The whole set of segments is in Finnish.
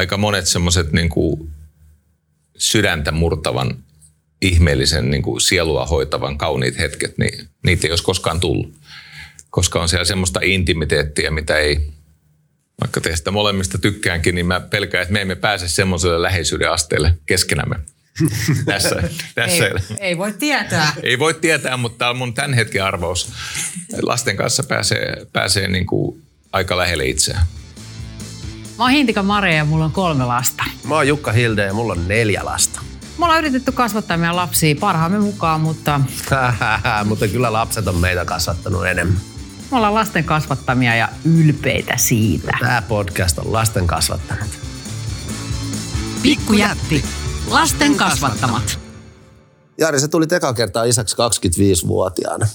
aika monet semmoiset niin sydäntä murtavan, ihmeellisen niin kuin sielua hoitavan kauniit hetket, niin niitä ei olisi koskaan tullut. Koska on siellä semmoista intimiteettiä, mitä ei, vaikka teistä molemmista tykkäänkin, niin mä pelkään, että me emme pääse semmoiselle läheisyyden asteelle keskenämme. tässä, tässä ei, ei voi tietää. Ei voi tietää, mutta tämä on mun tämän hetken arvaus. Lasten kanssa pääsee, pääsee niin kuin aika lähelle itseään. Mä oon Hintika Mare ja mulla on kolme lasta. Mä oon Jukka Hilde ja mulla on neljä lasta. Me ollaan yritetty kasvattaa meidän lapsia parhaamme mukaan, mutta... mutta kyllä lapset on meitä kasvattanut enemmän. Me ollaan lasten kasvattamia ja ylpeitä siitä. Tämä podcast on lasten kasvattanut. Pikkujätti. Lasten kasvattamat. Jari, se tuli teka kertaa isäksi 25-vuotiaana.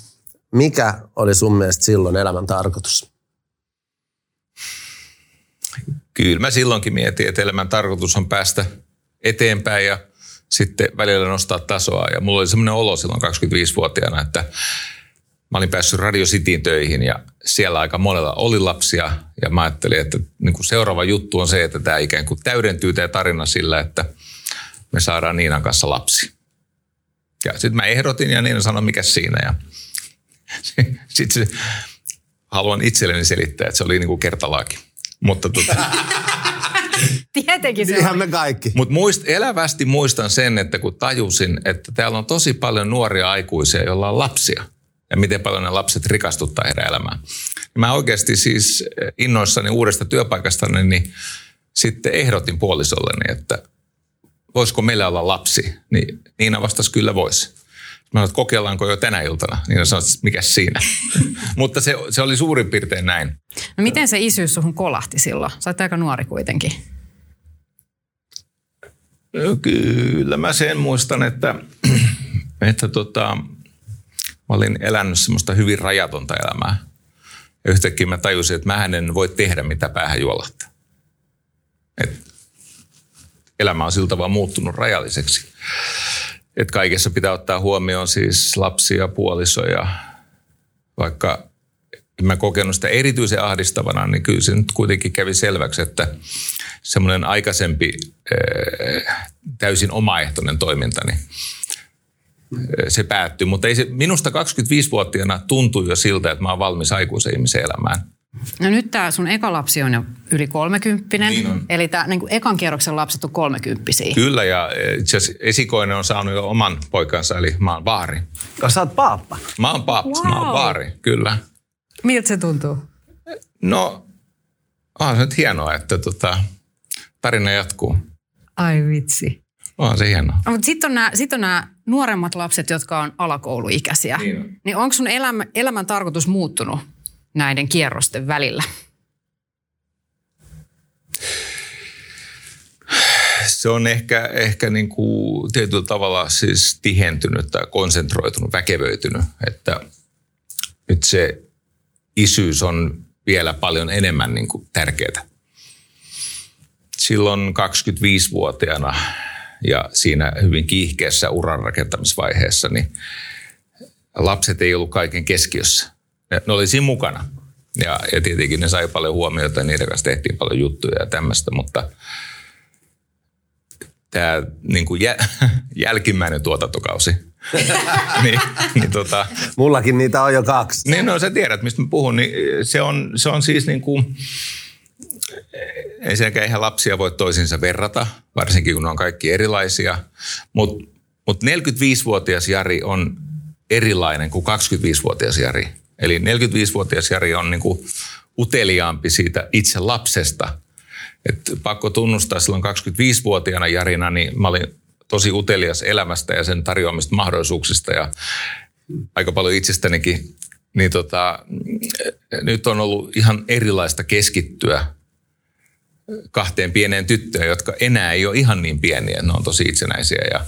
Mikä oli sun mielestä silloin elämän tarkoitus? Kyllä mä silloinkin mietin, että elämän tarkoitus on päästä eteenpäin ja sitten välillä nostaa tasoa. Ja mulla oli semmoinen olo silloin 25-vuotiaana, että mä olin päässyt Radio Cityin töihin ja siellä aika monella oli lapsia. Ja mä ajattelin, että niin kuin seuraava juttu on se, että tämä ikään kuin täydentyy tämä tarina sillä, että me saadaan Niinan kanssa lapsi. Ja sitten mä ehdotin ja Niina sanoi, mikä siinä. Ja sitten haluan itselleni selittää, että se oli niin kuin kertalaakin. Mutta tota, Tietenkin se Ihan me kaikki. Mutta muist, elävästi muistan sen, että kun tajusin, että täällä on tosi paljon nuoria aikuisia, joilla on lapsia. Ja miten paljon ne lapset rikastuttaa heidän elämään. Mä oikeasti siis innoissani uudesta työpaikastani, niin sitten ehdotin puolisolleni, että voisiko meillä olla lapsi. Niin Niina vastasi, kyllä voisi. Mä sanoin, että kokeillaanko jo tänä iltana. Niin sanoin, että mikä siinä. Mutta se, se oli suurin piirtein näin. No miten se isyys suhun kolahti silloin? Sä aika nuori kuitenkin. No, kyllä mä sen muistan, että, että tota, mä olin elänyt semmoista hyvin rajatonta elämää. Ja yhtäkkiä mä tajusin, että mä en voi tehdä mitä päähän juolahtaa. Et elämä on siltä vaan muuttunut rajalliseksi. Et kaikessa pitää ottaa huomioon siis lapsia, puolisoja, vaikka en mä kokenut sitä erityisen ahdistavana, niin kyllä se nyt kuitenkin kävi selväksi, että semmoinen aikaisempi täysin omaehtoinen toiminta, niin se päättyi. Mutta ei se, minusta 25-vuotiaana tuntui jo siltä, että mä oon valmis aikuisen ihmisen elämään. No nyt tämä sun eka lapsi on jo yli kolmekymppinen. Niin on. Eli tämä niin ekan kierroksen lapset on kolmekymppisiä. Kyllä, ja itse asiassa esikoinen on saanut jo oman poikansa, eli mä oon vaari. Koska sä oot paappa. Mä oon paps, wow. mä oon vaari, kyllä. Miltä se tuntuu? No, on se nyt hienoa, että tota, tarina jatkuu. Ai vitsi. On se hienoa. No, mutta sitten on, nämä, sit on nämä nuoremmat lapset, jotka on alakouluikäisiä. Niin on. niin onko sun elämä, elämän tarkoitus muuttunut näiden kierrosten välillä? Se on ehkä, ehkä niin kuin tietyllä tavalla siis tihentynyt tai konsentroitunut, väkevöitynyt. Että nyt se isyys on vielä paljon enemmän niin kuin tärkeää. Silloin 25-vuotiaana ja siinä hyvin kiihkeässä uran rakentamisvaiheessa, niin lapset ei ollut kaiken keskiössä. Ne, ne oli siinä mukana. Ja, ja tietenkin ne sai paljon huomiota ja niiden kanssa tehtiin paljon juttuja ja tämmöistä, mutta tämä niin kuin jä, jälkimmäinen tuotantokausi, niin, niin tota, Mullakin niitä on jo kaksi. niin no sä tiedät, mistä mä puhun, niin se on, se on siis niin kuin, ensinnäkään eihän lapsia voi toisiinsa verrata, varsinkin kun ne on kaikki erilaisia, mutta mut 45-vuotias Jari on erilainen kuin 25-vuotias Jari. Eli 45-vuotias Jari on niin kuin uteliaampi siitä itse lapsesta. Et pakko tunnustaa silloin 25-vuotiaana Jarina, niin mä olin tosi utelias elämästä ja sen tarjoamista mahdollisuuksista ja aika paljon itsestänikin. Niin tota, nyt on ollut ihan erilaista keskittyä kahteen pieneen tyttöön, jotka enää ei ole ihan niin pieniä. Ne on tosi itsenäisiä ja,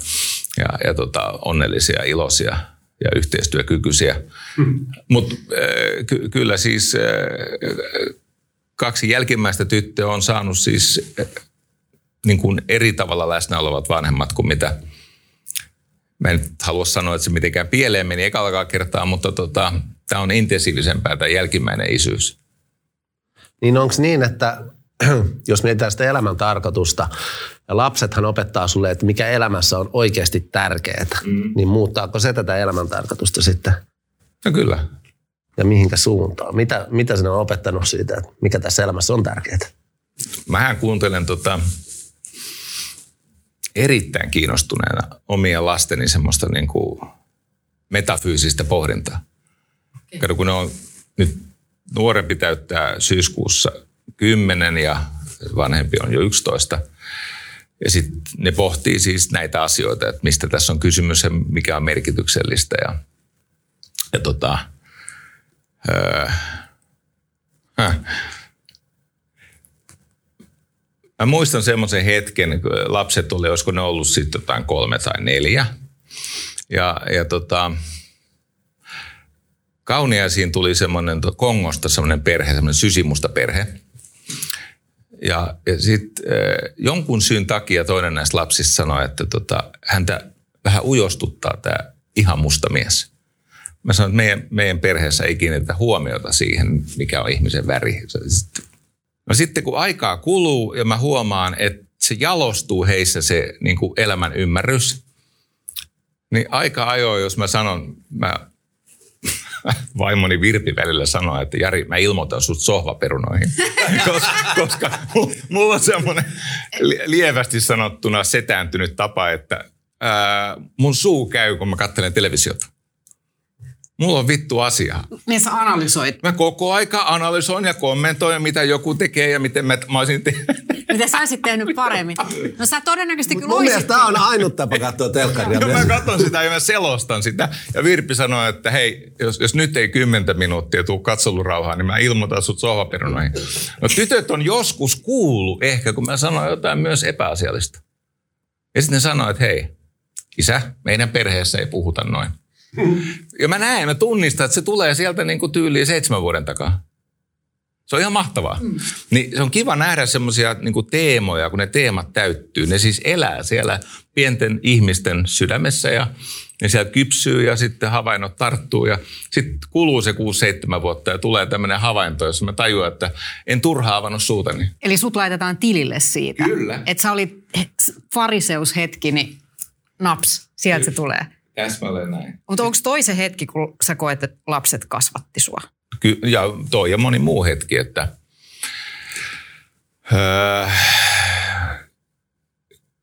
ja, ja tota, onnellisia, iloisia ja yhteistyökykyisiä. Mm. Mutta äh, ky- kyllä siis äh, kaksi jälkimmäistä tyttöä on saanut siis äh, niin kuin eri tavalla läsnä olevat vanhemmat kuin mitä Mä en nyt halua sanoa, että se mitenkään pieleen meni ekalla kertaa, mutta tota, tämä on intensiivisempää tämä jälkimmäinen isyys. Niin onko niin, että jos mietitään sitä elämän tarkoitusta, ja lapsethan opettaa sulle, että mikä elämässä on oikeasti tärkeää, mm. niin muuttaako se tätä elämän tarkoitusta sitten? No kyllä. Ja mihinkä suuntaan? Mitä, mitä sinä on opettanut siitä, että mikä tässä elämässä on tärkeää? Mähän kuuntelen tota, erittäin kiinnostuneena omia lasteni semmoista niin kuin metafyysistä pohdintaa. Okay. Kato, kun ne on nyt nuorempi täyttää syyskuussa 10 ja vanhempi on jo 11. Ja sitten ne pohtii siis näitä asioita, että mistä tässä on kysymys ja mikä on merkityksellistä. Ja, ja tota, öö, äh. Mä muistan semmoisen hetken, kun lapset oli, olisiko ne ollut sitten jotain kolme tai neljä. Ja, ja tota, kauniaisiin tuli semmoinen Kongosta semmoinen perhe, semmoinen sysimusta perhe. Ja, ja sitten äh, jonkun syyn takia toinen näistä lapsista sanoi, että tota, häntä vähän ujostuttaa tämä ihan musta mies. Mä sanoin, että meidän, meidän perheessä ei kiinnitetä huomiota siihen, mikä on ihmisen väri. No sitten kun aikaa kuluu ja mä huomaan, että se jalostuu heissä se niin kuin elämän ymmärrys, niin aika ajoin, jos mä sanon, mä vaimoni Virpi välillä sanoi, että Jari, mä ilmoitan sut sohvaperunoihin. koska, koska mulla on semmoinen lievästi sanottuna setääntynyt tapa, että ää, mun suu käy, kun mä katselen televisiota. Mulla on vittu asia. Niin sä analysoit. Mä koko aika analysoin ja kommentoin, mitä joku tekee ja miten mä, mä olisin tehnyt. Mitä sä olisit tehnyt paremmin? No sä todennäköisesti kyllä Mun mielestä tämä on ainut tapa katsoa telkkaria. mä katson sitä ja mä selostan sitä. Ja Virpi sanoi, että hei, jos, jos nyt ei kymmentä minuuttia tuu katselurauhaa, niin mä ilmoitan sut sohvaperunoihin. No tytöt on joskus kuullut ehkä, kun mä sanoin jotain myös epäasiallista. Ja sitten ne sanoi, että hei, isä, meidän perheessä ei puhuta noin. Ja mä näen, mä tunnistan, että se tulee sieltä niin kuin tyyliin seitsemän vuoden takaa. Se on ihan mahtavaa. Mm. Niin se on kiva nähdä semmoisia niin teemoja, kun ne teemat täyttyy. Ne siis elää siellä pienten ihmisten sydämessä ja ne siellä kypsyy ja sitten havainnot tarttuu. Ja sitten kuluu se 6-7 vuotta ja tulee tämmöinen havainto, jossa mä tajuan, että en turhaa avannut suutani. Eli sut laitetaan tilille siitä. Kyllä. Että sä olit fariseushetki, niin naps, sieltä Kyllä. se tulee. Täsmälleen näin. Mutta onko toisen hetki, kun sä koet, että lapset kasvatti sua? Ja toi ja moni muu hetki, että öö,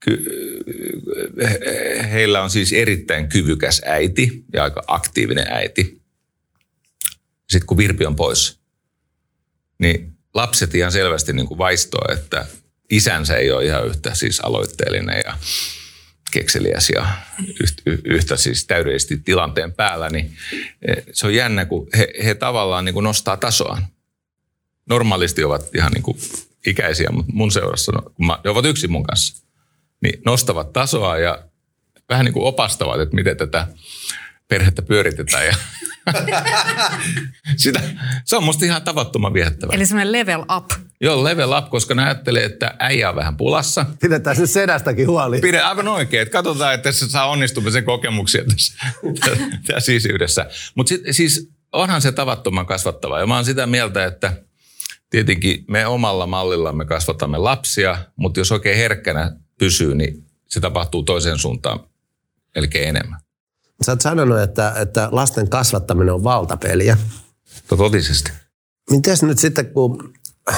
ky- heillä on siis erittäin kyvykäs äiti ja aika aktiivinen äiti. Sitten kun Virpi on pois, niin lapset ihan selvästi niin kuin vaistoo, että isänsä ei ole ihan yhtä siis aloitteellinen ja kekseliäs ja yhtä siis täydellisesti tilanteen päällä, niin e, se on jännä, kun he, he tavallaan niin kuin nostaa tasoaan. Normaalisti ovat ihan niin kuin ikäisiä, mutta mun seurassa, no, kun mä, ovat yksin mun kanssa, niin nostavat tasoa ja vähän niin kuin opastavat, että miten tätä perhettä pyöritetään. Ja Sitä, se on musta ihan tavattoman viehättävää. Eli semmoinen level up. Joo, level up, koska ne ajattelee, että äijä on vähän pulassa. Pidetään se sedästäkin huoli. Pide aivan oikein, että katsotaan, että se saa onnistumisen kokemuksia tässä, tässä isyydessä. Mutta siis onhan se tavattoman kasvattava. Ja mä oon sitä mieltä, että tietenkin me omalla mallillamme kasvatamme lapsia, mutta jos oikein herkkänä pysyy, niin se tapahtuu toiseen suuntaan melkein enemmän. Sä oot sanonut, että, että lasten kasvattaminen on valtapeliä. Totisesti. Miten nyt sitten, kun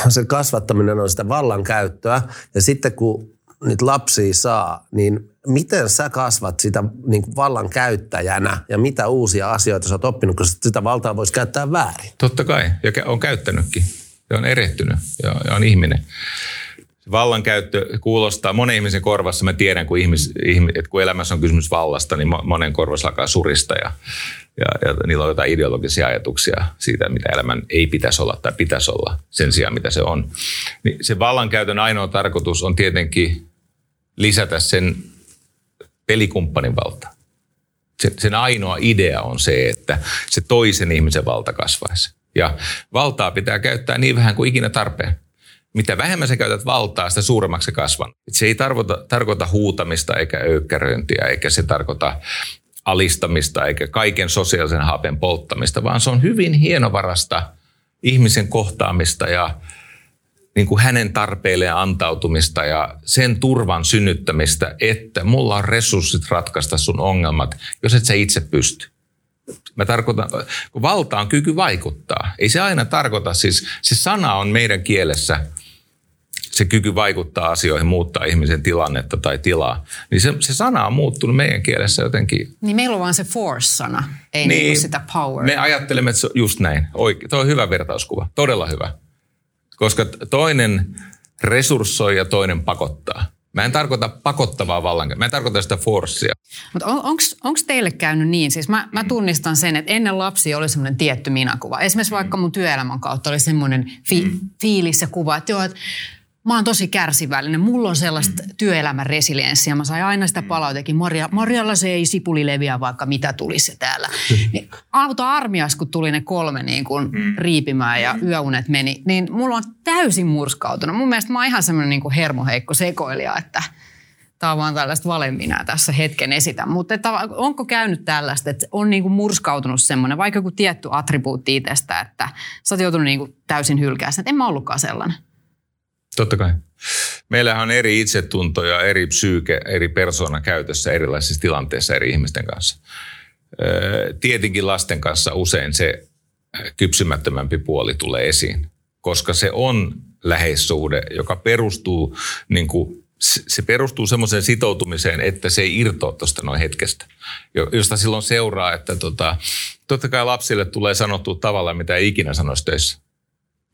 se kasvattaminen on sitä vallankäyttöä ja sitten kun niitä lapsia saa, niin miten sä kasvat sitä niin kuin vallan käyttäjänä ja mitä uusia asioita sä oot oppinut, koska sitä valtaa voisi käyttää väärin? Totta kai, ja on käyttänytkin ja on erehtynyt ja, ja on ihminen vallankäyttö kuulostaa monen ihmisen korvassa. Mä tiedän, kun, ihmis, ihmis, että kun elämässä on kysymys vallasta, niin monen korvassa alkaa surista ja, ja, ja niillä on jotain ideologisia ajatuksia siitä, mitä elämän ei pitäisi olla tai pitäisi olla sen sijaan, mitä se on. Niin se vallankäytön ainoa tarkoitus on tietenkin lisätä sen pelikumppanin valtaa. Sen, sen ainoa idea on se, että se toisen ihmisen valta kasvaisi. Ja valtaa pitää käyttää niin vähän kuin ikinä tarpeen mitä vähemmän sä käytät valtaa, sitä suuremmaksi kasvan. Se ei tarkoita, tarkoita huutamista eikä öykkäröintiä, eikä se tarkoita alistamista eikä kaiken sosiaalisen haapen polttamista, vaan se on hyvin hienovarasta ihmisen kohtaamista ja niin kuin hänen tarpeilleen antautumista ja sen turvan synnyttämistä, että mulla on resurssit ratkaista sun ongelmat, jos et sä itse pysty. Mä tarkoitan, kun valta on kyky vaikuttaa. Ei se aina tarkoita, siis se sana on meidän kielessä – se kyky vaikuttaa asioihin, muuttaa ihmisen tilannetta tai tilaa, niin se, se sana on muuttunut meidän kielessä jotenkin. Niin meillä on vaan se force-sana, ei niin, niin sitä power. Me ajattelemme, että se on just näin. Oike, tuo on hyvä vertauskuva, todella hyvä. Koska toinen resurssoi ja toinen pakottaa. Mä en tarkoita pakottavaa vallankäyttöä, mä en tarkoita sitä forcea. Mutta on, onko teille käynyt niin, siis mä, mä tunnistan sen, että ennen lapsi oli semmoinen tietty minakuva. Esimerkiksi vaikka mun työelämän kautta oli semmoinen fi, mm. fiilis ja kuva, että joo, että mä oon tosi kärsivällinen. Mulla on sellaista mm. työelämän resilienssiä. Mä sain aina sitä mm. palautekin. Maria, Marjalla se ei sipuli leviä, vaikka mitä tulisi täällä. Niin, auto armias, kun tuli ne kolme niin kun mm. riipimään ja yöunet meni, niin mulla on täysin murskautunut. Mun mielestä mä oon ihan semmoinen niin hermoheikko sekoilija, että tämä on vaan tällaista valeminää tässä hetken esitän. Mutta että onko käynyt tällaista, että on niin kuin murskautunut semmoinen, vaikka joku tietty attribuutti itsestä, että sä oot joutunut niin kuin täysin hylkää sen, että en mä ollutkaan sellainen. Totta kai. Meillähän on eri itsetunto ja eri psyyke, eri persona käytössä erilaisissa tilanteissa eri ihmisten kanssa. Tietenkin lasten kanssa usein se kypsymättömämpi puoli tulee esiin, koska se on läheissuhde, joka perustuu, niin kuin, se perustuu semmoiseen sitoutumiseen, että se ei irtoa tuosta noin hetkestä, josta silloin seuraa, että tota, totta kai lapsille tulee sanottua tavalla, mitä ei ikinä sanoisi töissä.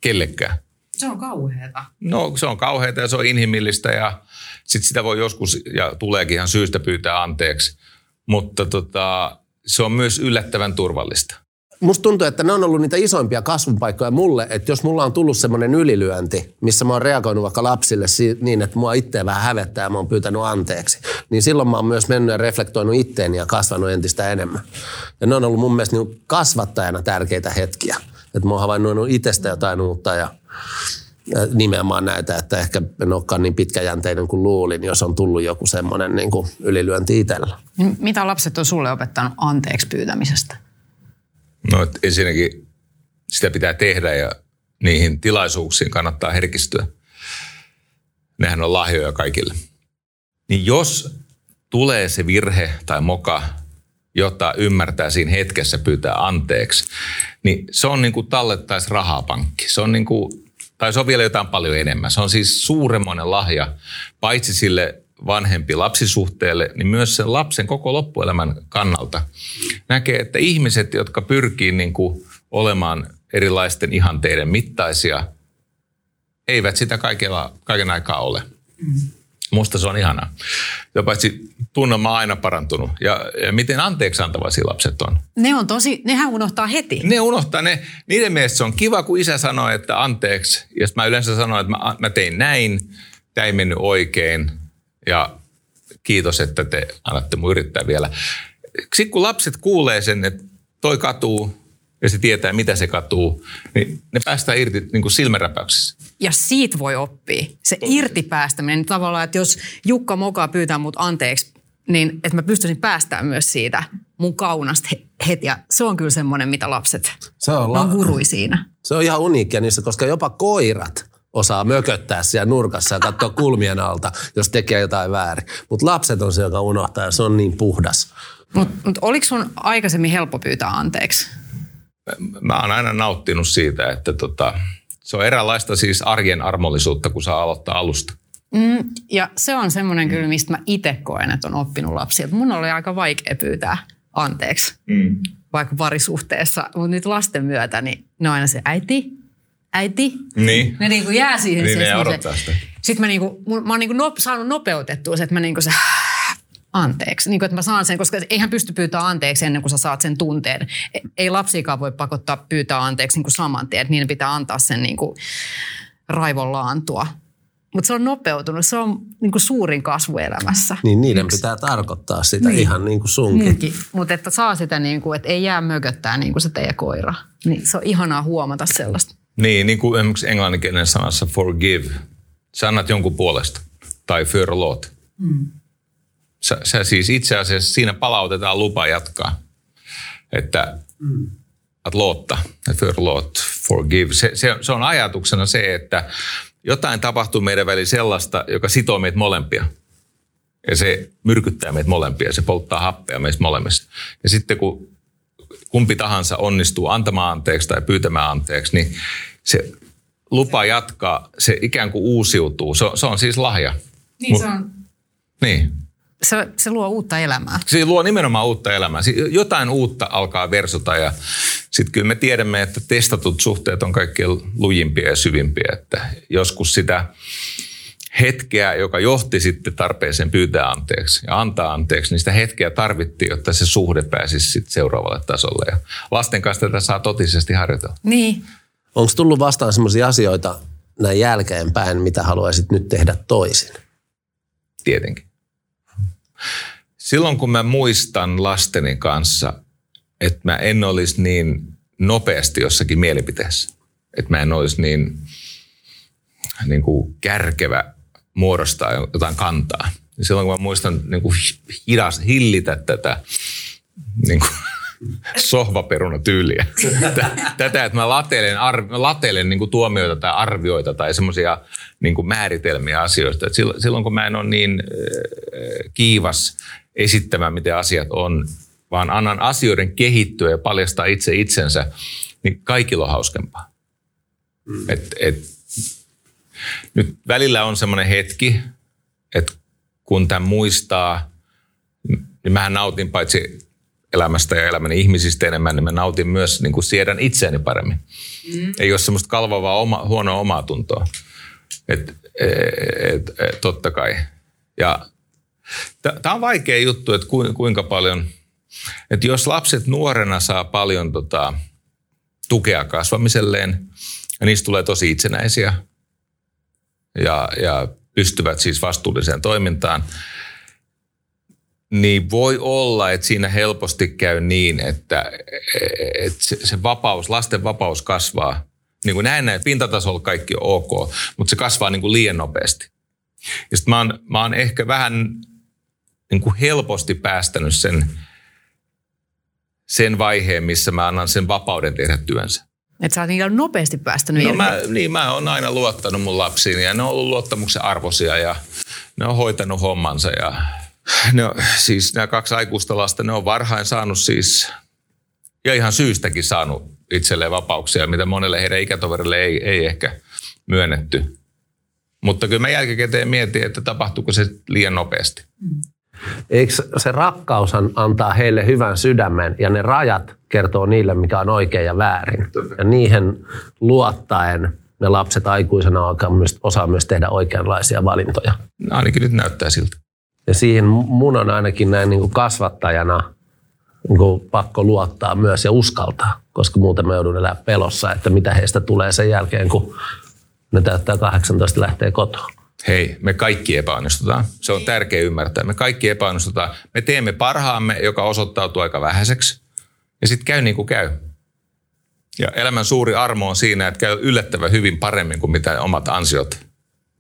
Kellekään. Se on kauheata. No se on kauheata ja se on inhimillistä ja sit sitä voi joskus ja tuleekin ihan syystä pyytää anteeksi. Mutta tota, se on myös yllättävän turvallista. Musta tuntuu, että ne on ollut niitä isoimpia kasvupaikkoja mulle, että jos mulla on tullut semmoinen ylilyönti, missä mä oon reagoinut vaikka lapsille niin, että mua itseä vähän hävettää ja mä oon pyytänyt anteeksi, niin silloin mä oon myös mennyt ja reflektoinut itteeni ja kasvanut entistä enemmän. Ja ne on ollut mun mielestä niin kasvattajana tärkeitä hetkiä. Että mä oon havainnoinut itsestä jotain uutta ja nimenomaan näitä, että ehkä en olekaan niin pitkäjänteinen kuin luulin, jos on tullut joku semmoinen niin kuin ylilyönti itsellä. Mitä lapset on sulle opettanut anteeksi pyytämisestä? No ensinnäkin sitä pitää tehdä ja niihin tilaisuuksiin kannattaa herkistyä. Nehän on lahjoja kaikille. Niin jos tulee se virhe tai moka, jota ymmärtää siinä hetkessä pyytää anteeksi, niin se on niin kuin tallettaisi rahapankki. Se on niin kuin tai se on vielä jotain paljon enemmän. Se on siis suuremmoinen lahja, paitsi sille vanhempi lapsisuhteelle, niin myös sen lapsen koko loppuelämän kannalta. Näkee, että ihmiset, jotka pyrkii niin kuin olemaan erilaisten ihanteiden mittaisia, eivät sitä kaikella, kaiken aikaa ole. Mm. Musta se on ihanaa. Ja paitsi tunnelma on aina parantunut. Ja, ja miten anteeksi antavaisia lapset on? Ne on tosi, nehän unohtaa heti. Ne unohtaa, ne, niiden mielestä se on kiva, kun isä sanoo, että anteeksi. Ja mä yleensä sanon, että mä, mä tein näin, tämä ei mennyt oikein. Ja kiitos, että te annatte mun yrittää vielä. Sitten kun lapset kuulee sen, että toi katuu, ja se tietää, mitä se katuu, niin ne päästään irti niin kuin silmänräpäyksessä. Ja siitä voi oppia. Se irti päästäminen niin tavallaan, että jos Jukka Moka pyytää mut anteeksi, niin että mä pystyisin päästään myös siitä mun kaunasta heti. Ja se on kyllä semmoinen, mitä lapset, se on, la- on gurui siinä. Se on ihan uniikkia niissä, koska jopa koirat osaa mököttää siellä nurkassa ja katsoa kulmien alta, jos tekee jotain väärin. Mutta lapset on se, joka unohtaa ja se on niin puhdas. Mutta mut oliko sun aikaisemmin helppo pyytää anteeksi? mä oon aina nauttinut siitä, että tota, se on eräänlaista siis arjen armollisuutta, kun saa aloittaa alusta. Mm, ja se on semmoinen mm. kyllä, mistä mä itse koen, että on oppinut lapsia. Mun oli aika vaikea pyytää anteeksi, mm. vaikka parisuhteessa. Mutta nyt lasten myötä, niin ne on aina se äiti, äiti. Niin. Ne niinku jää siihen. Niin, ne odottaa sitä. Sitten mä, niinku, mä oon niinku no, saanut nopeutettua se, että mä niinku se anteeksi. Niin kuin, että mä saan sen, koska eihän pysty pyytää anteeksi ennen kuin sä saat sen tunteen. E, ei lapsikaan voi pakottaa pyytää anteeksi niin kuin saman tien, niiden pitää antaa sen niin kuin raivon laantua. Mutta se on nopeutunut, se on niin kuin suurin kasvu elämässä. Niin niiden Yksi. pitää tarkoittaa sitä niin. ihan niin kuin sunkin. Niin. Mutta että saa sitä, niin kuin, että ei jää mököttää niin kuin se teidän koira. Niin se on ihanaa huomata sellaista. Niin, niin kuin esimerkiksi englanninkielinen sanassa forgive. Sä annat jonkun puolesta. Tai für lot. Mm sä, sä siis itse asiassa siinä palautetaan lupa jatkaa. Että mm. at lootta, for lot, forgive. Se, se, se on ajatuksena se, että jotain tapahtuu meidän väliin sellaista, joka sitoo meitä molempia. Ja se myrkyttää meitä molempia, se polttaa happea meistä molemmissa. Ja sitten kun kumpi tahansa onnistuu antamaan anteeksi tai pyytämään anteeksi, niin se lupa jatkaa, se ikään kuin uusiutuu. Se on, se on siis lahja. Niin se on. Niin. Se, se luo uutta elämää. Se luo nimenomaan uutta elämää. Jotain uutta alkaa versuta ja sitten kyllä me tiedämme, että testatut suhteet on kaikkein lujimpia ja syvimpiä. Että joskus sitä hetkeä, joka johti sitten tarpeeseen pyytää anteeksi ja antaa anteeksi, niin sitä hetkeä tarvittiin, jotta se suhde pääsisi sitten seuraavalle tasolle. Ja lasten kanssa tätä saa totisesti harjoitella. Niin. Onko tullut vastaan sellaisia asioita näin jälkeenpäin, mitä haluaisit nyt tehdä toisin? Tietenkin. Silloin kun mä muistan lasteni kanssa, että mä en olisi niin nopeasti jossakin mielipiteessä, että mä en olisi niin, niin kuin kärkevä muodostaa jotain kantaa. Ja silloin kun mä muistan niin kuin hidas, hillitä tätä niin kuin sohvaperunatyyliä. Tätä, että mä latelen, arv, latelen niin kuin tuomioita tai arvioita tai semmoisia niin määritelmiä asioista. Et silloin, kun mä en ole niin äh, kiivas esittämään, miten asiat on, vaan annan asioiden kehittyä ja paljastaa itse itsensä, niin kaikilla on hauskempaa. Mm. Et, et, nyt välillä on semmoinen hetki, että kun tämän muistaa, niin mähän nautin paitsi elämästä ja elämäni ihmisistä enemmän, niin mä nautin myös, niin kuin siedän itseäni paremmin. Mm. Ei ole semmoista kalvavaa oma, huonoa omaa tuntoa. Et, et, et, totta kai. Ja tämä on vaikea juttu, että kuinka paljon, että jos lapset nuorena saa paljon tota, tukea kasvamiselleen, ja niistä tulee tosi itsenäisiä, ja, ja pystyvät siis vastuulliseen toimintaan, niin voi olla, että siinä helposti käy niin, että, että se, se vapaus, lasten vapaus kasvaa. Niin kuin näin, näin pintatasolla kaikki on ok, mutta se kasvaa niin kuin liian nopeasti. Ja sitten mä oon, mä oon ehkä vähän niin kuin helposti päästänyt sen, sen vaiheen, missä mä annan sen vapauden tehdä työnsä. Että sä oot niin nopeasti päästänyt no mä, niin, mä oon aina luottanut mun lapsiin ja ne on ollut luottamuksen arvoisia ja ne on hoitanut hommansa ja No siis nämä kaksi aikuista lasta, ne on varhain saanut siis, ja ihan syystäkin saanut itselleen vapauksia, mitä monelle heidän ikätoverille ei, ei ehkä myönnetty. Mutta kyllä mä jälkikäteen mietin, että tapahtuuko se liian nopeasti. Eikö se rakkaushan antaa heille hyvän sydämen ja ne rajat kertoo niille, mikä on oikein ja väärin. Ja niihin luottaen ne lapset aikuisena osaa myös tehdä oikeanlaisia valintoja. No, ainakin nyt näyttää siltä. Ja siihen mun on ainakin näin niin kuin kasvattajana niin pakko luottaa myös ja uskaltaa, koska muuten mä joudun elää pelossa, että mitä heistä tulee sen jälkeen, kun ne täyttää 18 lähtee kotoa. Hei, me kaikki epäonnistutaan. Se on tärkeä ymmärtää. Me kaikki epäonnistutaan. Me teemme parhaamme, joka osoittautuu aika vähäiseksi. Ja sitten käy niin kuin käy. Ja elämän suuri armo on siinä, että käy yllättävän hyvin paremmin kuin mitä omat ansiot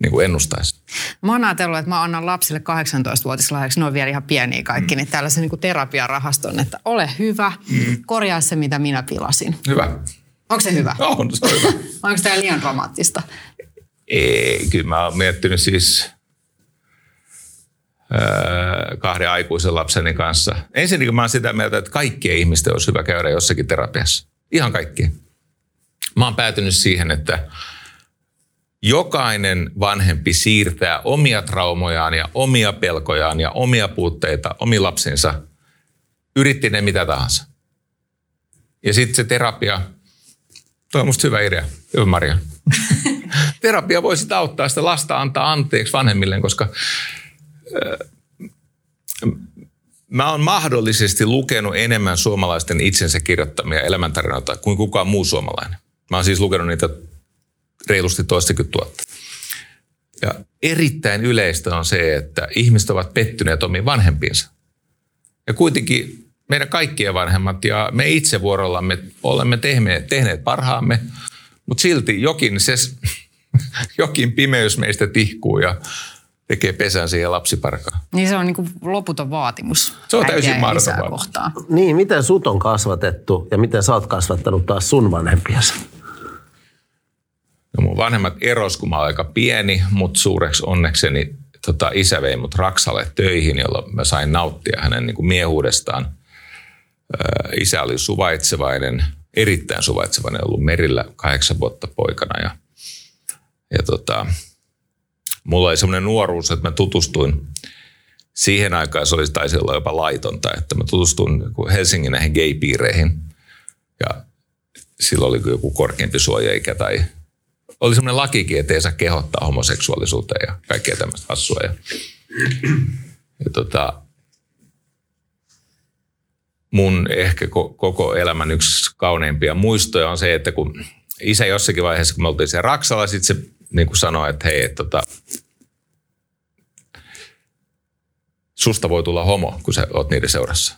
niin kuin ennustaisi. Mä oon ajatellut, että mä annan lapsille 18-vuotislahjaksi, ne on vielä ihan pieniä kaikki, mm. niin tällaisen niin kuin terapiarahaston, että ole hyvä, mm. korjaa se mitä minä pilasin. Hyvä. Onko se hyvä? On, se hyvä. Onko tämä liian dramaattista? Ei, kyllä mä oon miettinyt siis öö, kahden aikuisen lapseni kanssa. Ensinnäkin mä oon sitä mieltä, että kaikkien ihmisten olisi hyvä käydä jossakin terapiassa. Ihan kaikki. Mä oon päätynyt siihen, että jokainen vanhempi siirtää omia traumojaan ja omia pelkojaan ja omia puutteita omi lapsinsa, yritti ne mitä tahansa. Ja sitten se terapia, toi on musta hyvä idea, hyvä Maria. terapia voi sitä auttaa sitä lasta antaa anteeksi vanhemmille, koska äh, mä oon mahdollisesti lukenut enemmän suomalaisten itsensä kirjoittamia elämäntarinoita kuin kukaan muu suomalainen. Mä oon siis lukenut niitä reilusti toistakymmentä tuhatta. Ja erittäin yleistä on se, että ihmiset ovat pettyneet omiin vanhempiinsa. Ja kuitenkin meidän kaikkien vanhemmat ja me itse vuorollamme olemme tehneet, tehneet parhaamme, mutta silti jokin, se, jokin pimeys meistä tihkuu ja tekee pesän siihen lapsiparkaan. Niin se on niin kuin loputon vaatimus. Se on täysin mahdotonta. Niin, miten sut on kasvatettu ja miten sä oot kasvattanut taas sun vanhempiasi? No mun vanhemmat eros, kun mä olin aika pieni, mutta suureksi onnekseni tota, isä vei mut Raksalle töihin, jolloin mä sain nauttia hänen niin kuin miehuudestaan. isä oli suvaitsevainen, erittäin suvaitsevainen, ollut merillä kahdeksan vuotta poikana. Ja, ja tota, mulla oli semmoinen nuoruus, että mä tutustuin siihen aikaan se olisi taisi olla jopa laitonta, että mä tutustuin niinku Helsingin näihin gay-piireihin ja silloin oli joku korkeampi suojaikä tai oli semmoinen lakikin, että ei saa kehottaa homoseksuaalisuuteen ja kaikkea tämmöistä hassua. Ja, ja tota, mun ehkä koko elämän yksi kauneimpia muistoja on se, että kun isä jossakin vaiheessa, kun me oltiin siellä Raksalla, sitten se niin kuin sanoi, että hei, että tota, susta voi tulla homo, kun sä oot niiden seurassa.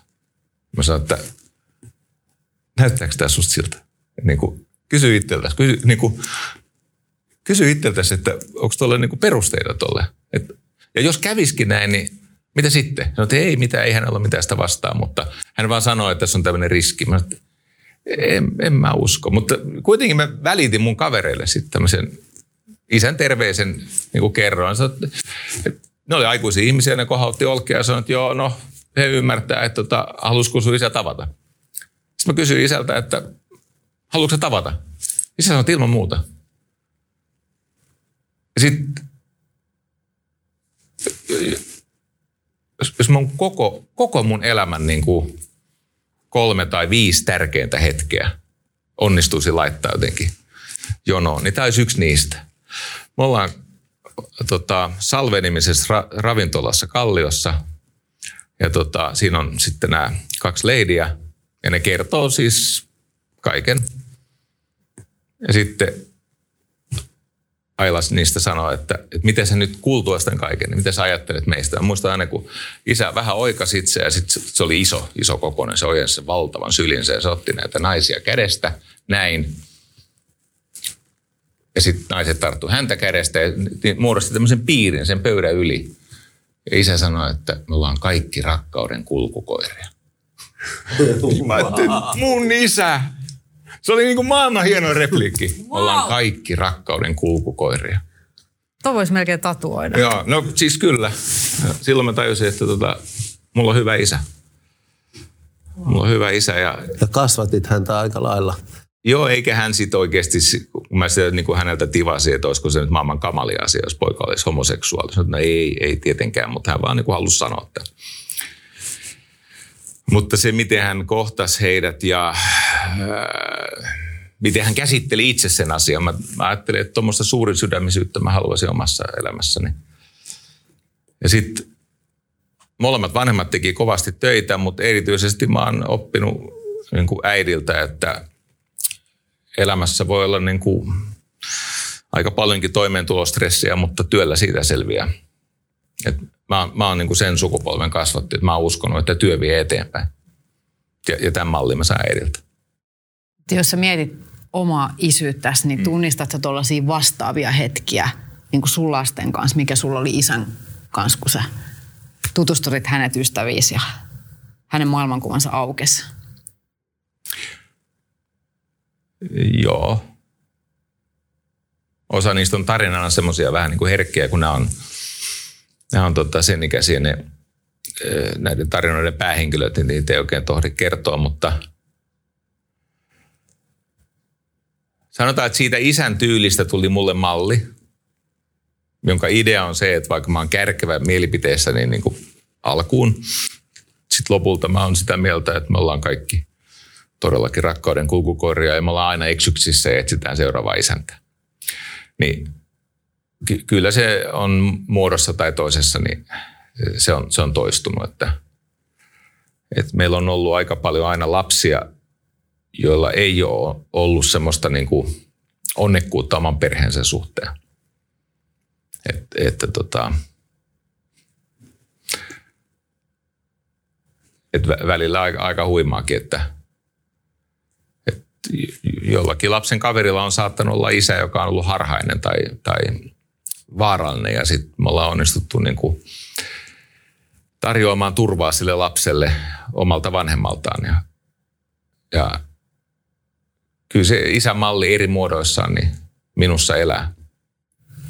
Mä sanoin, että näyttääkö tämä susta siltä? Niin kuin, kysy itseltäsi, kysy, niin kuin, kysy itseltäsi, että onko tuolla niin perusteita tuolle. ja jos käviskin näin, niin mitä sitten? Sanoin, että ei mitään, ei hänellä ole mitään sitä vastaan, mutta hän vaan sanoi, että tässä on tämmöinen riski. Mä sanoin, en, en mä usko, mutta kuitenkin mä välitin mun kavereille sitten tämmöisen isän terveisen niin kerroin. Sanoin, että ne oli aikuisia ihmisiä, ne kohautti olkia ja sanoi, että joo, no he ymmärtää, että tota, halusiko sun isä tavata. Sitten mä kysyin isältä, että haluatko tavata? Isä sanoi, että ilman muuta. Sitten, jos, jos mun koko, koko mun elämän niin kuin kolme tai viisi tärkeintä hetkeä onnistuisi laittaa jotenkin jonoon, niin tämä olisi yksi niistä. Me ollaan tota, Salve-nimisessä ra- ravintolassa Kalliossa. Ja tota, siinä on sitten nämä kaksi leidiä. Ja ne kertoo siis kaiken. Ja sitten Ailas niistä sanoi, että, että miten sä nyt kuultua tämän kaiken, niin miten sä ajattelet meistä. Mä muistan aina, kun isä vähän oikasi itse ja sitten se oli iso, iso kokoinen, se ojensi valtavan sylinsä ja se otti näitä naisia kädestä näin ja sitten naiset tarttu häntä kädestä ja muodosti tämmöisen piirin sen pöydän yli. Ja isä sanoi, että me ollaan kaikki rakkauden kulkukoiria. Mä mun isä. Se oli niin kuin maailman hieno repliikki. Wow. ollaan kaikki rakkauden kulkukoiria. Tuo voisi melkein tatuoida. Joo, no siis kyllä. Silloin mä tajusin, että tota, mulla on hyvä isä. Mulla on hyvä isä. Ja, ja kasvatit häntä aika lailla Joo, eikä hän sitten oikeasti, kun mä sitä niin kuin häneltä tivasin, että olisiko se nyt maailman kamali asia, jos poika olisi homoseksuaali. No ei, ei tietenkään, mutta hän vaan niin kuin halusi sanoa että. Mutta se, miten hän kohtasi heidät ja äh, miten hän käsitteli itse sen asian. Mä, mä ajattelin, että tuommoista suurin sydämisyyttä mä haluaisin omassa elämässäni. Ja sitten molemmat vanhemmat teki kovasti töitä, mutta erityisesti mä oon oppinut niin kuin äidiltä, että elämässä voi olla niin kuin aika paljonkin toimeentulostressiä, mutta työllä siitä selviää. Et mä, mä oon niin kuin sen sukupolven kasvatti, että mä oon uskonut, että työ vie eteenpäin. Ja, ja tämän mallin mä saan ediltä. Jos sä mietit omaa isyyttäsi, niin mm. tunnistatko tuollaisia vastaavia hetkiä niin kuin sun lasten kanssa, mikä sulla oli isän kanssa, kun sä tutusturit hänet ystäviisi ja hänen maailmankuvansa aukesi? Joo. Osa niistä on tarinana semmoisia vähän niin kuin herkkiä, kun nämä on, nämä on tota sen ikäisiä ne, näiden tarinoiden päähenkilöt, niin niitä ei oikein tohdi kertoa, mutta sanotaan, että siitä isän tyylistä tuli mulle malli, jonka idea on se, että vaikka mä oon kärkevä mielipiteessä, niin, niin kuin alkuun, sitten lopulta mä oon sitä mieltä, että me ollaan kaikki todellakin rakkauden kulkukoiria ja me ollaan aina eksyksissä ja etsitään seuraavaa isäntä. Niin ky- kyllä se on muodossa tai toisessa, niin se on, se on toistunut. Että, että meillä on ollut aika paljon aina lapsia, joilla ei ole ollut semmoista niin kuin onnekkuutta oman perheensä suhteen. Et, että tota, et välillä aika, aika huimaakin, että jollakin lapsen kaverilla on saattanut olla isä, joka on ollut harhainen tai, tai vaarallinen ja sitten me ollaan onnistuttu niin kuin tarjoamaan turvaa sille lapselle omalta vanhemmaltaan. Ja, ja kyllä se isämalli eri muodoissaan, niin minussa elää.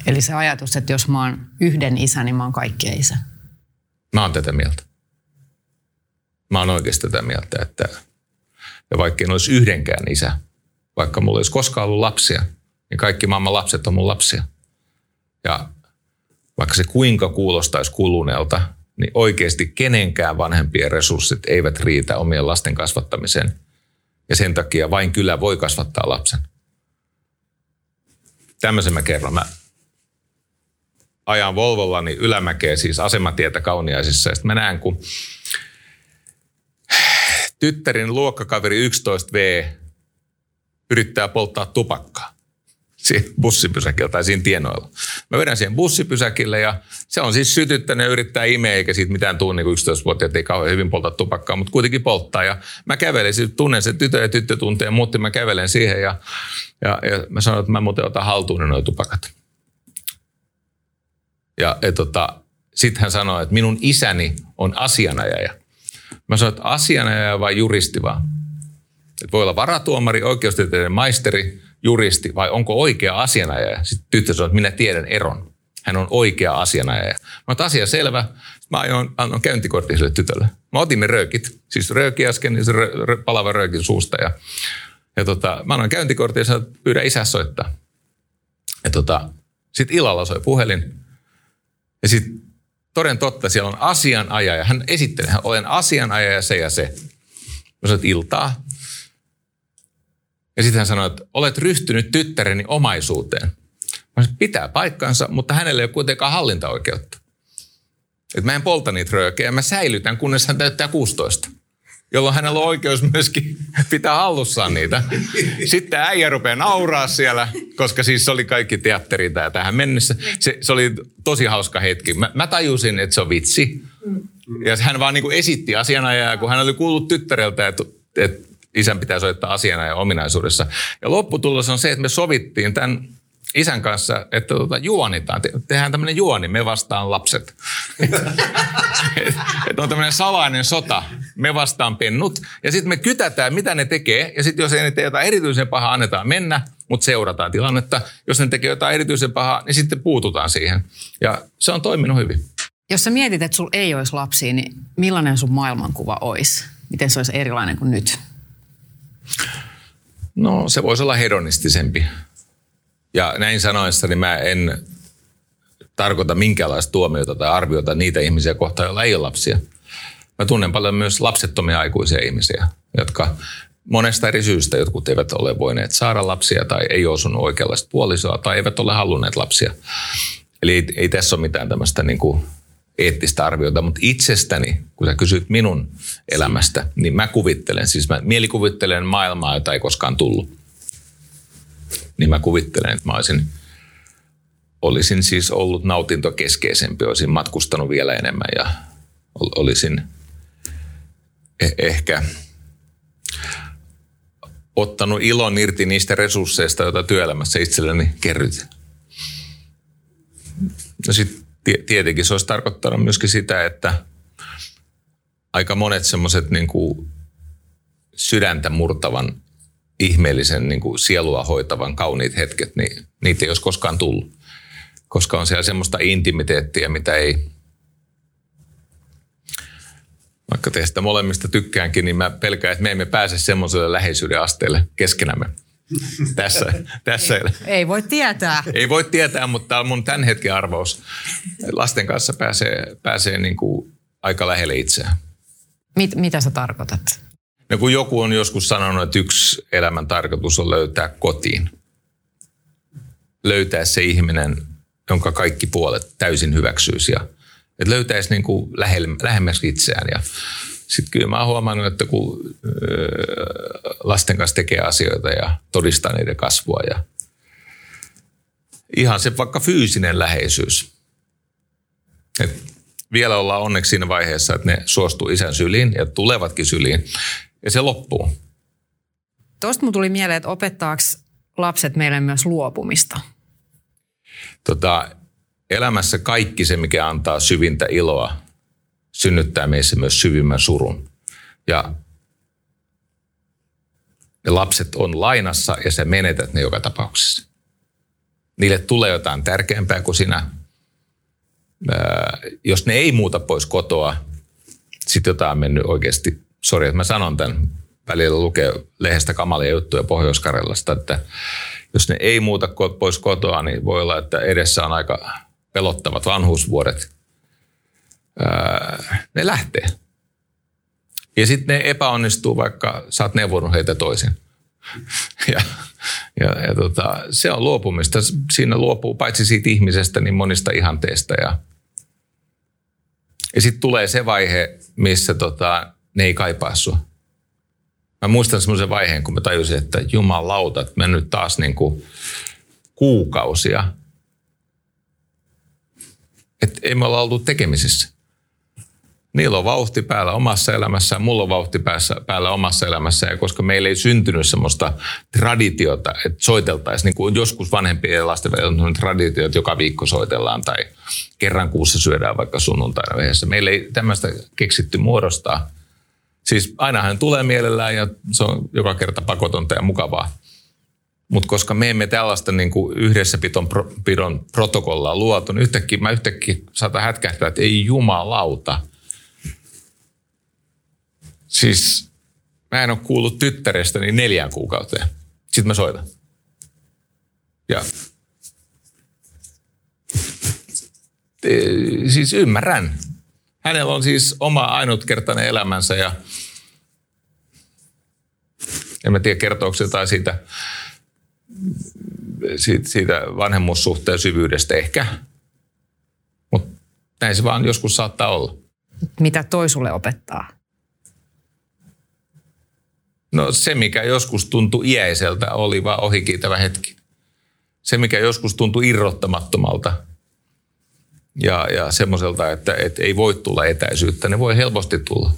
Eli se ajatus, että jos mä oon yhden isä, niin mä oon kaikkien isä. Mä oon tätä mieltä. Mä oon oikeasti tätä mieltä, että ja vaikka en olisi yhdenkään isä, vaikka mulla olisi koskaan ollut lapsia, niin kaikki maailman lapset on mun lapsia. Ja vaikka se kuinka kuulostaisi kuluneelta, niin oikeasti kenenkään vanhempien resurssit eivät riitä omien lasten kasvattamiseen. Ja sen takia vain kyllä voi kasvattaa lapsen. Tämmöisen mä kerron. Mä ajan Volvollani ylämäkeä, siis asematietä kauniaisissa. Ja mä näen, kun tyttärin luokkakaveri 11V yrittää polttaa tupakkaa siinä bussipysäkillä tai siinä tienoilla. Mä vedän siihen bussipysäkille ja se on siis sytyttänyt ja yrittää imeä, eikä siitä mitään tuu, niin 11-vuotiaat ei kauhean hyvin polta tupakkaa, mutta kuitenkin polttaa. Ja mä kävelen, siis tunnen sen tytö ja tyttö tuntee, mutta mä kävelen siihen ja, ja, ja mä sanon, että mä muuten otan haltuun nuo tupakat. Ja, ja tota, sitten hän sanoi, että minun isäni on asianajaja. Mä sanoin, että asianajaja vai juristi vaan? Että voi olla varatuomari, oikeustieteiden maisteri, juristi vai onko oikea asianajaja? Sitten tyttö sanoi, että minä tiedän eron. Hän on oikea asianajaja. Mä oon asia selvä. Mä ajoin, annoin käyntikortin sille tytölle. Mä ne röökit. Siis rööki äsken, niin se rö, rö, palava röökin suusta. Ja, ja tota, mä annoin käyntikortin ja sanoin, pyydä isä soittaa. Ja tota, sitten illalla soi puhelin. Ja sitten toden totta, siellä on asianajaja. Hän esittelee, olen asianajaja se ja se. Mä sanoin, iltaa. Ja sitten hän sanoi, että olet ryhtynyt tyttäreni omaisuuteen. Mä sanoin, pitää paikkansa, mutta hänelle ei ole kuitenkaan hallintaoikeutta. Että mä en polta niitä röökejä, mä säilytän, kunnes hän täyttää 16 jolloin hänellä on oikeus myöskin pitää hallussaan niitä. Sitten äijä rupeaa nauraa siellä, koska siis se oli kaikki teatteri tämä tähän mennessä. Se, se oli tosi hauska hetki. Mä, mä tajusin, että se on vitsi. Ja hän vaan niin kuin esitti asianajaa, kun hän oli kuullut tyttäreltä, että, että isän pitää soittaa asianajan ominaisuudessa. Ja lopputulos on se, että me sovittiin tämän isän kanssa, että tuota, juonitaan. Te, tehdään tämmöinen juoni, me vastaan lapset. että on tämmöinen salainen sota, me vastaan pennut. Ja sitten me kytätään, mitä ne tekee. Ja sitten jos ei ne tee jotain erityisen pahaa, annetaan mennä, mutta seurataan tilannetta. Jos ne tekee jotain erityisen pahaa, niin sitten puututaan siihen. Ja se on toiminut hyvin. Jos sä mietit, että sulla ei olisi lapsia, niin millainen sun maailmankuva olisi? Miten se olisi erilainen kuin nyt? No se voisi olla hedonistisempi. Ja näin sanoessa, niin mä en tarkoita minkäänlaista tuomiota tai arviota niitä ihmisiä kohtaan, joilla ei ole lapsia. Mä tunnen paljon myös lapsettomia aikuisia ihmisiä, jotka monesta eri syystä jotkut eivät ole voineet saada lapsia tai ei osunut oikeanlaista puolisoa tai eivät ole halunneet lapsia. Eli ei, ei tässä ole mitään tämmöistä niin kuin eettistä arviota, mutta itsestäni, kun sä kysyt minun elämästä, niin mä kuvittelen, siis mä mielikuvittelen maailmaa, jota ei koskaan tullut niin mä kuvittelen, että mä olisin, olisin siis ollut nautintokeskeisempi, olisin matkustanut vielä enemmän ja olisin eh- ehkä ottanut ilon irti niistä resursseista, joita työelämässä itselleni kerrytin. No sitten tietenkin se olisi tarkoittanut myöskin sitä, että aika monet semmoiset niin sydäntä murtavan ihmeellisen niin kuin sielua hoitavan kauniit hetket, niin niitä ei olisi koskaan tullut. Koska on siellä semmoista intimiteettiä, mitä ei, vaikka teistä molemmista tykkäänkin, niin mä pelkään, että me emme pääse semmoiselle läheisyyden asteelle keskenämme. tässä, tässä. Ei, ei voi tietää. Ei voi tietää, mutta tämä on mun tämän hetken arvaus. Lasten kanssa pääsee, pääsee niin kuin aika lähelle itseään. Mit, mitä sä tarkoitat? No kun joku on joskus sanonut, että yksi elämän tarkoitus on löytää kotiin. Löytää se ihminen, jonka kaikki puolet täysin hyväksyisi ja että löytäisi niin kuin lähemmäs itseään. Ja sitten kyllä mä oon huomannut, että kun lasten kanssa tekee asioita ja todistaa niiden kasvua ja ihan se vaikka fyysinen läheisyys. Et vielä ollaan onneksi siinä vaiheessa, että ne suostuu isän syliin ja tulevatkin syliin ja se loppuu. Tuosta mun tuli mieleen, että opettaako lapset meille myös luopumista? Tota, elämässä kaikki se, mikä antaa syvintä iloa, synnyttää meissä myös syvimmän surun. Ja ne lapset on lainassa ja sä menetät ne joka tapauksessa. Niille tulee jotain tärkeämpää kuin sinä. jos ne ei muuta pois kotoa, sitten jotain on mennyt oikeasti, sori että mä sanon tämän, välillä lukee lehdestä kamalia juttuja pohjois että jos ne ei muuta pois kotoa, niin voi olla, että edessä on aika pelottavat vanhuusvuodet. Ne lähtee. Ja sitten ne epäonnistuu, vaikka sä oot neuvonut heitä toisin. Ja, ja, ja tota, se on luopumista. Siinä luopuu paitsi siitä ihmisestä, niin monista ihanteista. Ja, ja sitten tulee se vaihe, missä tota, ne ei kaipaa sua. Mä muistan semmoisen vaiheen, kun mä tajusin, että jumalauta, että mä nyt taas niin kuin kuukausia. Että ei me olla oltu tekemisissä. Niillä on vauhti päällä omassa elämässään, mulla on vauhti päässä, päällä omassa elämässä. Ja koska meillä ei syntynyt semmoista traditiota, että soiteltaisiin, niin kuin joskus vanhempien lasten välillä on traditio, että joka viikko soitellaan tai kerran kuussa syödään vaikka sunnuntaina yhdessä. Meillä ei tämmöistä keksitty muodostaa. Siis ainahan tulee mielellään ja se on joka kerta pakotonta ja mukavaa. Mutta koska me emme tällaista niin kuin yhdessäpidon pidon protokollaa luotu, niin yhtäkkiä mä yhtäkkiä saatan hätkähtää, että ei jumalauta – Siis mä en ole kuullut tyttärestäni neljään kuukauteen. Sitten mä soitan. Ja siis ymmärrän. Hänellä on siis oma ainutkertainen elämänsä ja en mä tiedä kertooko jotain siitä, siitä, siitä vanhemmuussuhteen syvyydestä ehkä. Mutta näin se vaan joskus saattaa olla. Mitä toi sulle opettaa? No se, mikä joskus tuntui iäiseltä, oli vaan ohikiitävä hetki. Se, mikä joskus tuntui irrottamattomalta ja, ja semmoiselta, että, että ei voi tulla etäisyyttä, ne voi helposti tulla.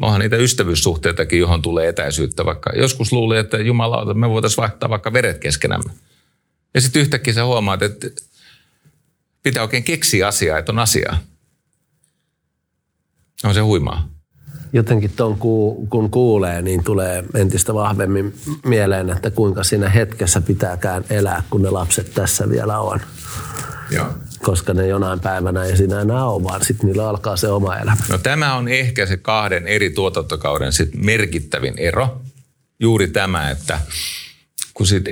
Onhan niitä ystävyyssuhteitakin, johon tulee etäisyyttä, vaikka joskus luuli, että jumalauta, me voitaisiin vaihtaa vaikka veret keskenämme. Ja sitten yhtäkkiä sä huomaat, että pitää oikein keksiä asiaa, että on asiaa. On se huimaa jotenkin ton kun kuulee, niin tulee entistä vahvemmin mieleen, että kuinka siinä hetkessä pitääkään elää, kun ne lapset tässä vielä on. Joo. Koska ne jonain päivänä ei siinä enää ole, vaan sitten niillä alkaa se oma elämä. No tämä on ehkä se kahden eri tuotantokauden sit merkittävin ero. Juuri tämä, että kun sit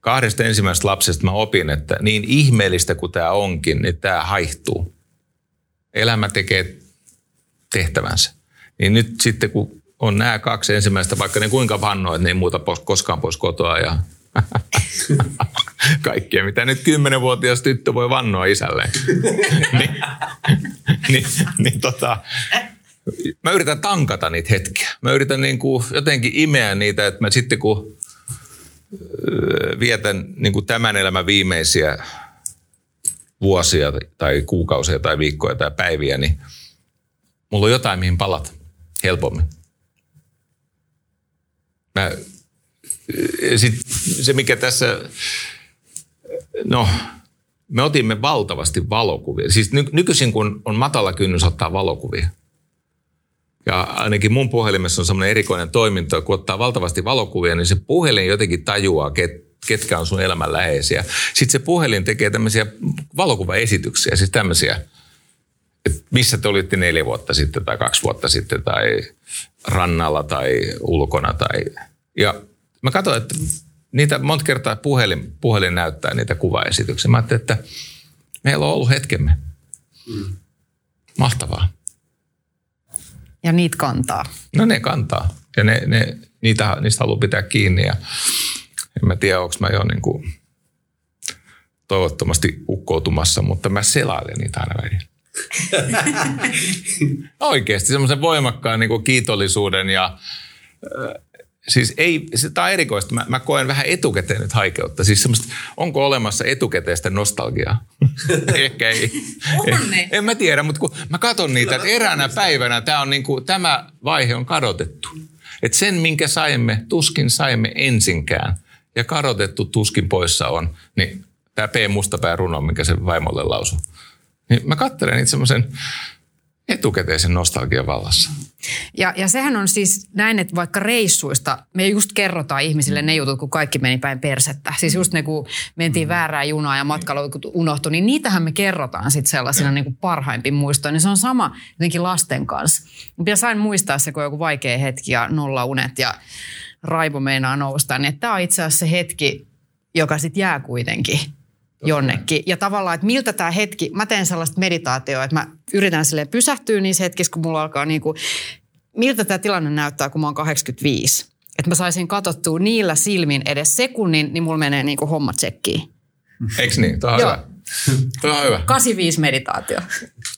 kahdesta ensimmäisestä lapsesta mä opin, että niin ihmeellistä kuin tämä onkin, niin tämä haihtuu. Elämä tekee tehtävänsä. Niin nyt sitten kun on nämä kaksi ensimmäistä, vaikka ne kuinka vannoo, että ne ei muuta koskaan pois kotoa ja kaikkea, mitä nyt kymmenenvuotias tyttö voi vannoa isälleen. niin, niin, niin tota, mä yritän tankata niitä hetkiä. Mä yritän niin kuin jotenkin imeä niitä, että mä sitten kun vietän niin kuin tämän elämän viimeisiä vuosia tai kuukausia tai viikkoja tai päiviä, niin mulla on jotain, mihin palata helpommin. Mä, sit se, mikä tässä, no, me otimme valtavasti valokuvia. Siis ny, nykyisin, kun on matala kynnys ottaa valokuvia, ja ainakin mun puhelimessa on semmoinen erikoinen toiminto, kun ottaa valtavasti valokuvia, niin se puhelin jotenkin tajuaa, ket, ketkä on sun elämän läheisiä. Sitten se puhelin tekee tämmöisiä valokuvaesityksiä, siis tämmöisiä – missä te olitte neljä vuotta sitten tai kaksi vuotta sitten tai rannalla tai ulkona. Tai, ja mä katsoin, että niitä monta kertaa puhelin, puhelin näyttää niitä kuvaesityksiä. Mä ajattelin, että meillä on ollut hetkemme. Mm. Mahtavaa. Ja niitä kantaa. No ne kantaa. Ja ne, ne, niitä, niistä haluaa pitää kiinni. Ja en mä tiedä, onko mä jo niin kuin toivottomasti ukkoutumassa, mutta mä selailen niitä aina välillä. Oikeasti semmoisen voimakkaan niin kuin kiitollisuuden ja siis ei, se, tämä on erikoista. Mä, mä koen vähän etukäteen nyt haikeutta. Siis semmoista, onko olemassa etukäteistä nostalgiaa? Ehkä ei. En, en mä tiedä, mutta kun mä katson niitä, että eräänä päivänä tämä, on niin kuin, tämä vaihe on kadotettu. Että sen, minkä saimme, tuskin saimme ensinkään. Ja kadotettu tuskin poissa on. Niin tämä P. Mustapää runo, mikä se vaimolle lausuu. Niin mä katselen niitä semmoisen etukäteisen nostalgian vallassa. Ja, ja sehän on siis näin, että vaikka reissuista, me just kerrotaan ihmisille ne jutut, kun kaikki meni päin persettä. Siis just ne, kun mentiin väärää junaa ja matkalla unohtui, niin niitähän me kerrotaan sitten sellaisena niin kuin parhaimpin muistoin. Niin se on sama jotenkin lasten kanssa. Pitäisi aina muistaa se, kun on joku vaikea hetki ja nolla unet ja raivo meinaa nousta, niin tämä on itse asiassa se hetki, joka sitten jää kuitenkin jonnekin. Ja tavallaan, että miltä tämä hetki, mä teen sellaista meditaatioa, että mä yritän sille pysähtyä niissä hetkissä, kun mulla alkaa niin kuin, miltä tämä tilanne näyttää, kun mä oon 85. Että mä saisin katsottua niillä silmin edes sekunnin, niin mulla menee niin kuin homma tsekkiin. Eikö niin? Tuo on Joo. hyvä. Tuo on hyvä. 85 meditaatio.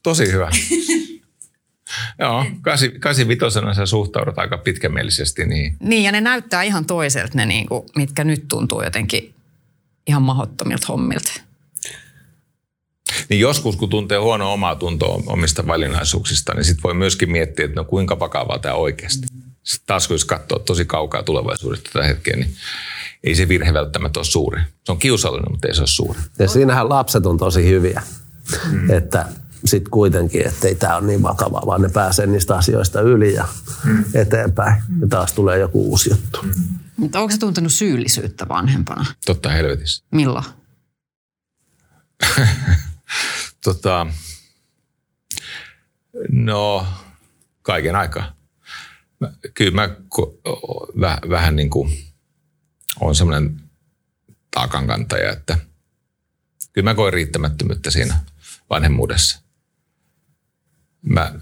Tosi hyvä. Joo, 85 sä suhtaudut aika pitkämielisesti niin. Niin, ja ne näyttää ihan toiselta ne, niin kuin, mitkä nyt tuntuu jotenkin ihan mahottomilta hommilta. Niin joskus, kun tuntee huonoa omaa tuntoa omista valinnaisuuksista, niin sitten voi myöskin miettiä, että no kuinka vakavaa tämä oikeasti. Sitten taas kun jos katsoo tosi kaukaa tulevaisuudesta tätä hetkeä, niin ei se virhe välttämättä ole suuri. Se on kiusallinen, mutta ei se ole suuri. Ja siinähän lapset on tosi hyviä. Mm. Että sitten kuitenkin, että ei tämä ole niin vakavaa, vaan ne pääsee niistä asioista yli ja mm. eteenpäin. Ja taas tulee joku uusi juttu. Mm. Mutta onko se tuntenut syyllisyyttä vanhempana? Totta helvetissä. Milloin? tota, no, kaiken aikaa. Mä, kyllä mä väh, vähän niin kuin on semmoinen taakankantaja, että kyllä mä koen riittämättömyyttä siinä vanhemmuudessa. Mä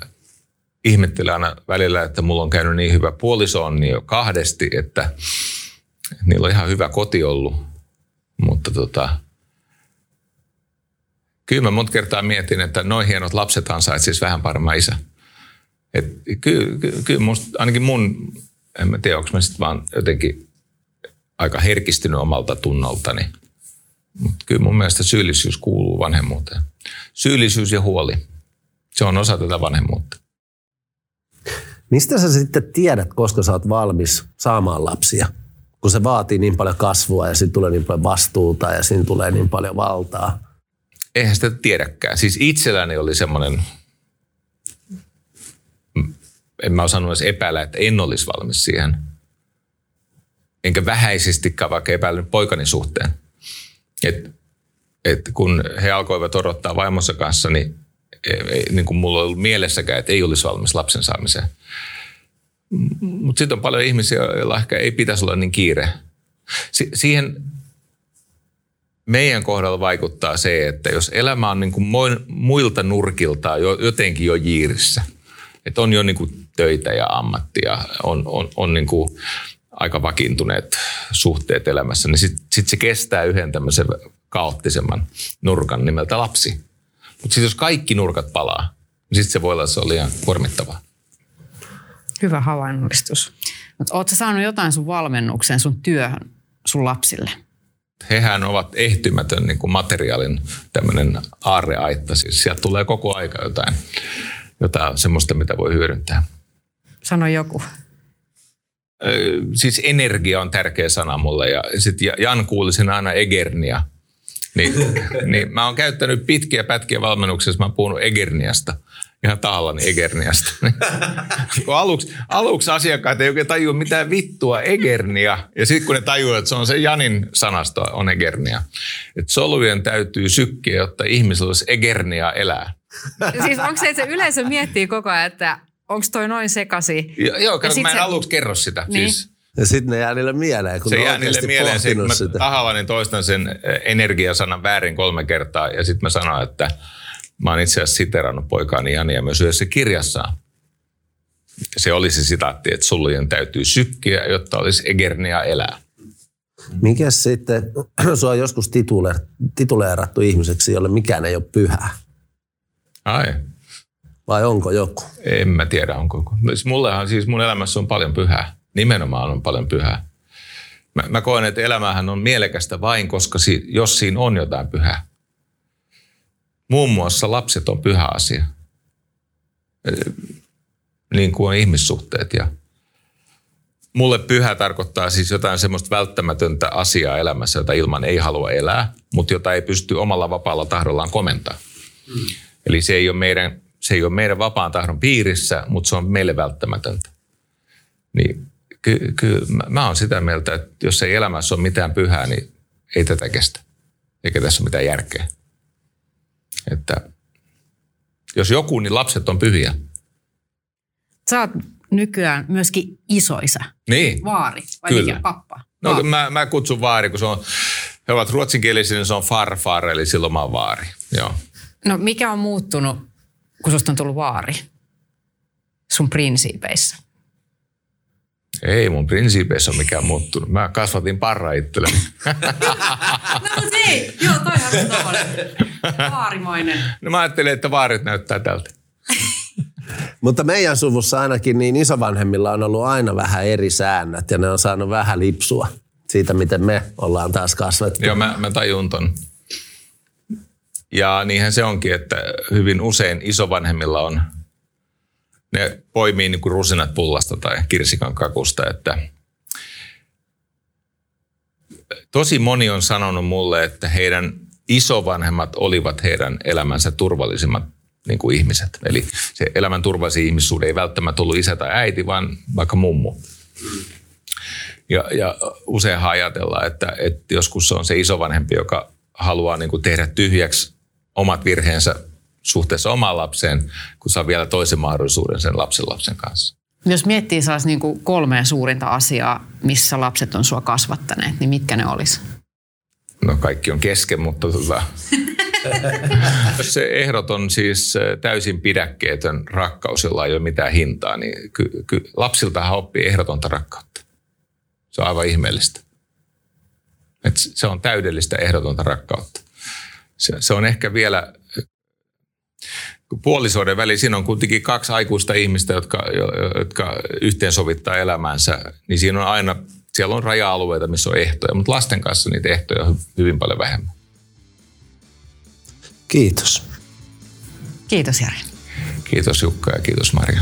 ihmettelen aina välillä, että mulla on käynyt niin hyvä puoliso on niin jo kahdesti, että niillä on ihan hyvä koti ollut. Mutta tota, kyllä mä monta kertaa mietin, että noin hienot lapset ansaitsisi vähän paremmin isä. Et kyllä, kyllä, kyllä musta, ainakin mun, en mä tiedä, onko mä sitten vaan jotenkin aika herkistynyt omalta tunnoltani. Mutta kyllä mun mielestä syyllisyys kuuluu vanhemmuuteen. Syyllisyys ja huoli. Se on osa tätä vanhemmuutta. Mistä sä sitten tiedät, koska sä oot valmis saamaan lapsia? Kun se vaatii niin paljon kasvua ja siinä tulee niin paljon vastuuta ja siinä tulee niin paljon valtaa. Eihän sitä tiedäkään. Siis itselläni oli semmoinen, en mä osannut edes epäillä, että en olisi valmis siihen. Enkä vähäisestikään vaikka epäillyt poikani suhteen. Et, et kun he alkoivat odottaa vaimonsa kanssa, niin, niin kuin mulla ollut mielessäkään, että ei olisi valmis lapsen saamiseen. Mutta sitten on paljon ihmisiä, joilla ehkä ei pitäisi olla niin kiire. Si- siihen meidän kohdalla vaikuttaa se, että jos elämä on niin kuin muilta nurkilta jo, jotenkin jo jiirissä, että on jo niin kuin töitä ja ammattia, on, on, on niin kuin aika vakiintuneet suhteet elämässä, niin sitten sit se kestää yhden tämmöisen kaoottisemman nurkan nimeltä lapsi. Mutta sitten jos kaikki nurkat palaa, niin sitten se voi olla se on liian kuormittavaa. Hyvä havainnollistus. Mutta ootko saanut jotain sun valmennukseen, sun työhön, sun lapsille? Hehän ovat ehtymätön niin kuin materiaalin tämmöinen aarreaitta. Siis sieltä tulee koko aika jotain, jotain semmoista, mitä voi hyödyntää. Sano joku. Siis energia on tärkeä sana mulle ja sitten Jan kuuli sen aina Egernia. Niin, niin mä oon käyttänyt pitkiä pätkiä valmennuksessa, mä oon puhunut Egerniasta ihan tahallani Egerniasta. kun aluksi, aluksi asiakkaat ei oikein tajua mitään vittua Egernia, ja sitten kun ne tajuaa, että se on se Janin sanasto on Egernia. Että solujen täytyy sykkiä, jotta ihmisellä olisi Egernia elää. Siis onko se, että se yleisö miettii koko ajan, että onko toi noin sekasi? Jo, joo, kato, mä en se... aluksi kerro sitä. Niin. Siis, ja sitten ne jää niille mieleen, kun se ne jää niille mieleen, se, mä sitä. tahallani toistan sen energiasanan väärin kolme kertaa, ja sitten mä sanon, että Mä oon itse asiassa siterannut poikaani Jania myös yhdessä kirjassaan. Se oli se sitaatti, että sulujen täytyy sykkiä, jotta olisi egernia elää. Mikä sitten, sua on joskus tituleer, tituleerattu ihmiseksi, jolle mikään ei ole pyhää. Ai. Vai onko joku? En mä tiedä, onko. Siis mullehan siis mun elämässä on paljon pyhää. Nimenomaan on paljon pyhää. Mä, mä koen, että elämähän on mielekästä vain, koska si, jos siinä on jotain pyhää. Muun muassa lapset on pyhä asia. Niin kuin on ihmissuhteet. Ja mulle pyhä tarkoittaa siis jotain semmoista välttämätöntä asiaa elämässä, jota ilman ei halua elää, mutta jota ei pysty omalla vapaalla tahdollaan komentaa. Mm. Eli se ei ole meidän, se ei ole meidän vapaan tahdon piirissä, mutta se on meille välttämätöntä. Niin kyllä ky, mä, mä oon sitä mieltä, että jos ei elämässä ole mitään pyhää, niin ei tätä kestä. Eikä tässä ole mitään järkeä. Että jos joku, niin lapset on pyhiä. Sä oot nykyään myöskin isoisa. Niin. Vaari vai Kyllä. mikä? Pappa. No Vaari. mä, mä kutsun vaari, kun se on, he ovat ruotsinkielisiä, niin se on farfar, eli silloin mä oon vaari. Joo. No mikä on muuttunut, kun susta on tullut vaari? Sun prinsiipeissä. Ei mun prinsiipeissä ole mikään muuttunut. Mä kasvatin parra itselleni. No niin, joo, toi on tommonen vaarimainen. No mä ajattelin, että vaarit näyttää tältä. Mutta meidän suvussa ainakin niin isovanhemmilla on ollut aina vähän eri säännöt ja ne on saanut vähän lipsua siitä, miten me ollaan taas kasvettu. Joo, mä, mä tajun ton. Ja niinhän se onkin, että hyvin usein isovanhemmilla on, ne poimii niin kuin rusinat pullasta tai kirsikan kakusta, että tosi moni on sanonut mulle, että heidän isovanhemmat olivat heidän elämänsä turvallisimmat niin kuin ihmiset. Eli se elämän turvallisin ihmissuhde ei välttämättä ollut isä tai äiti, vaan vaikka mummu. Ja, ja useinhan ajatellaan, että, että joskus se on se isovanhempi, joka haluaa niin kuin tehdä tyhjäksi omat virheensä suhteessa omaan lapseen, kun saa vielä toisen mahdollisuuden sen lapsen lapsen kanssa. Jos miettii saas niinku kolmea suurinta asiaa, missä lapset on sua kasvattaneet, niin mitkä ne olisi? No kaikki on kesken, mutta tota, se ehdoton siis äh, täysin pidäkkeetön rakkaus, jolla ei ole mitään hintaa, niin ky, ky, lapsiltahan oppii ehdotonta rakkautta. Se on aivan ihmeellistä. Et se on täydellistä ehdotonta rakkautta. Se, se on ehkä vielä, puolisoiden väliin, siinä on kuitenkin kaksi aikuista ihmistä, jotka, jo- jotka yhteensovittaa elämäänsä, niin siinä on aina, siellä on raja-alueita, missä on ehtoja, mutta lasten kanssa niitä ehtoja on hy- hyvin paljon vähemmän. Kiitos. Kiitos Jari. Kiitos Jukka ja kiitos Maria.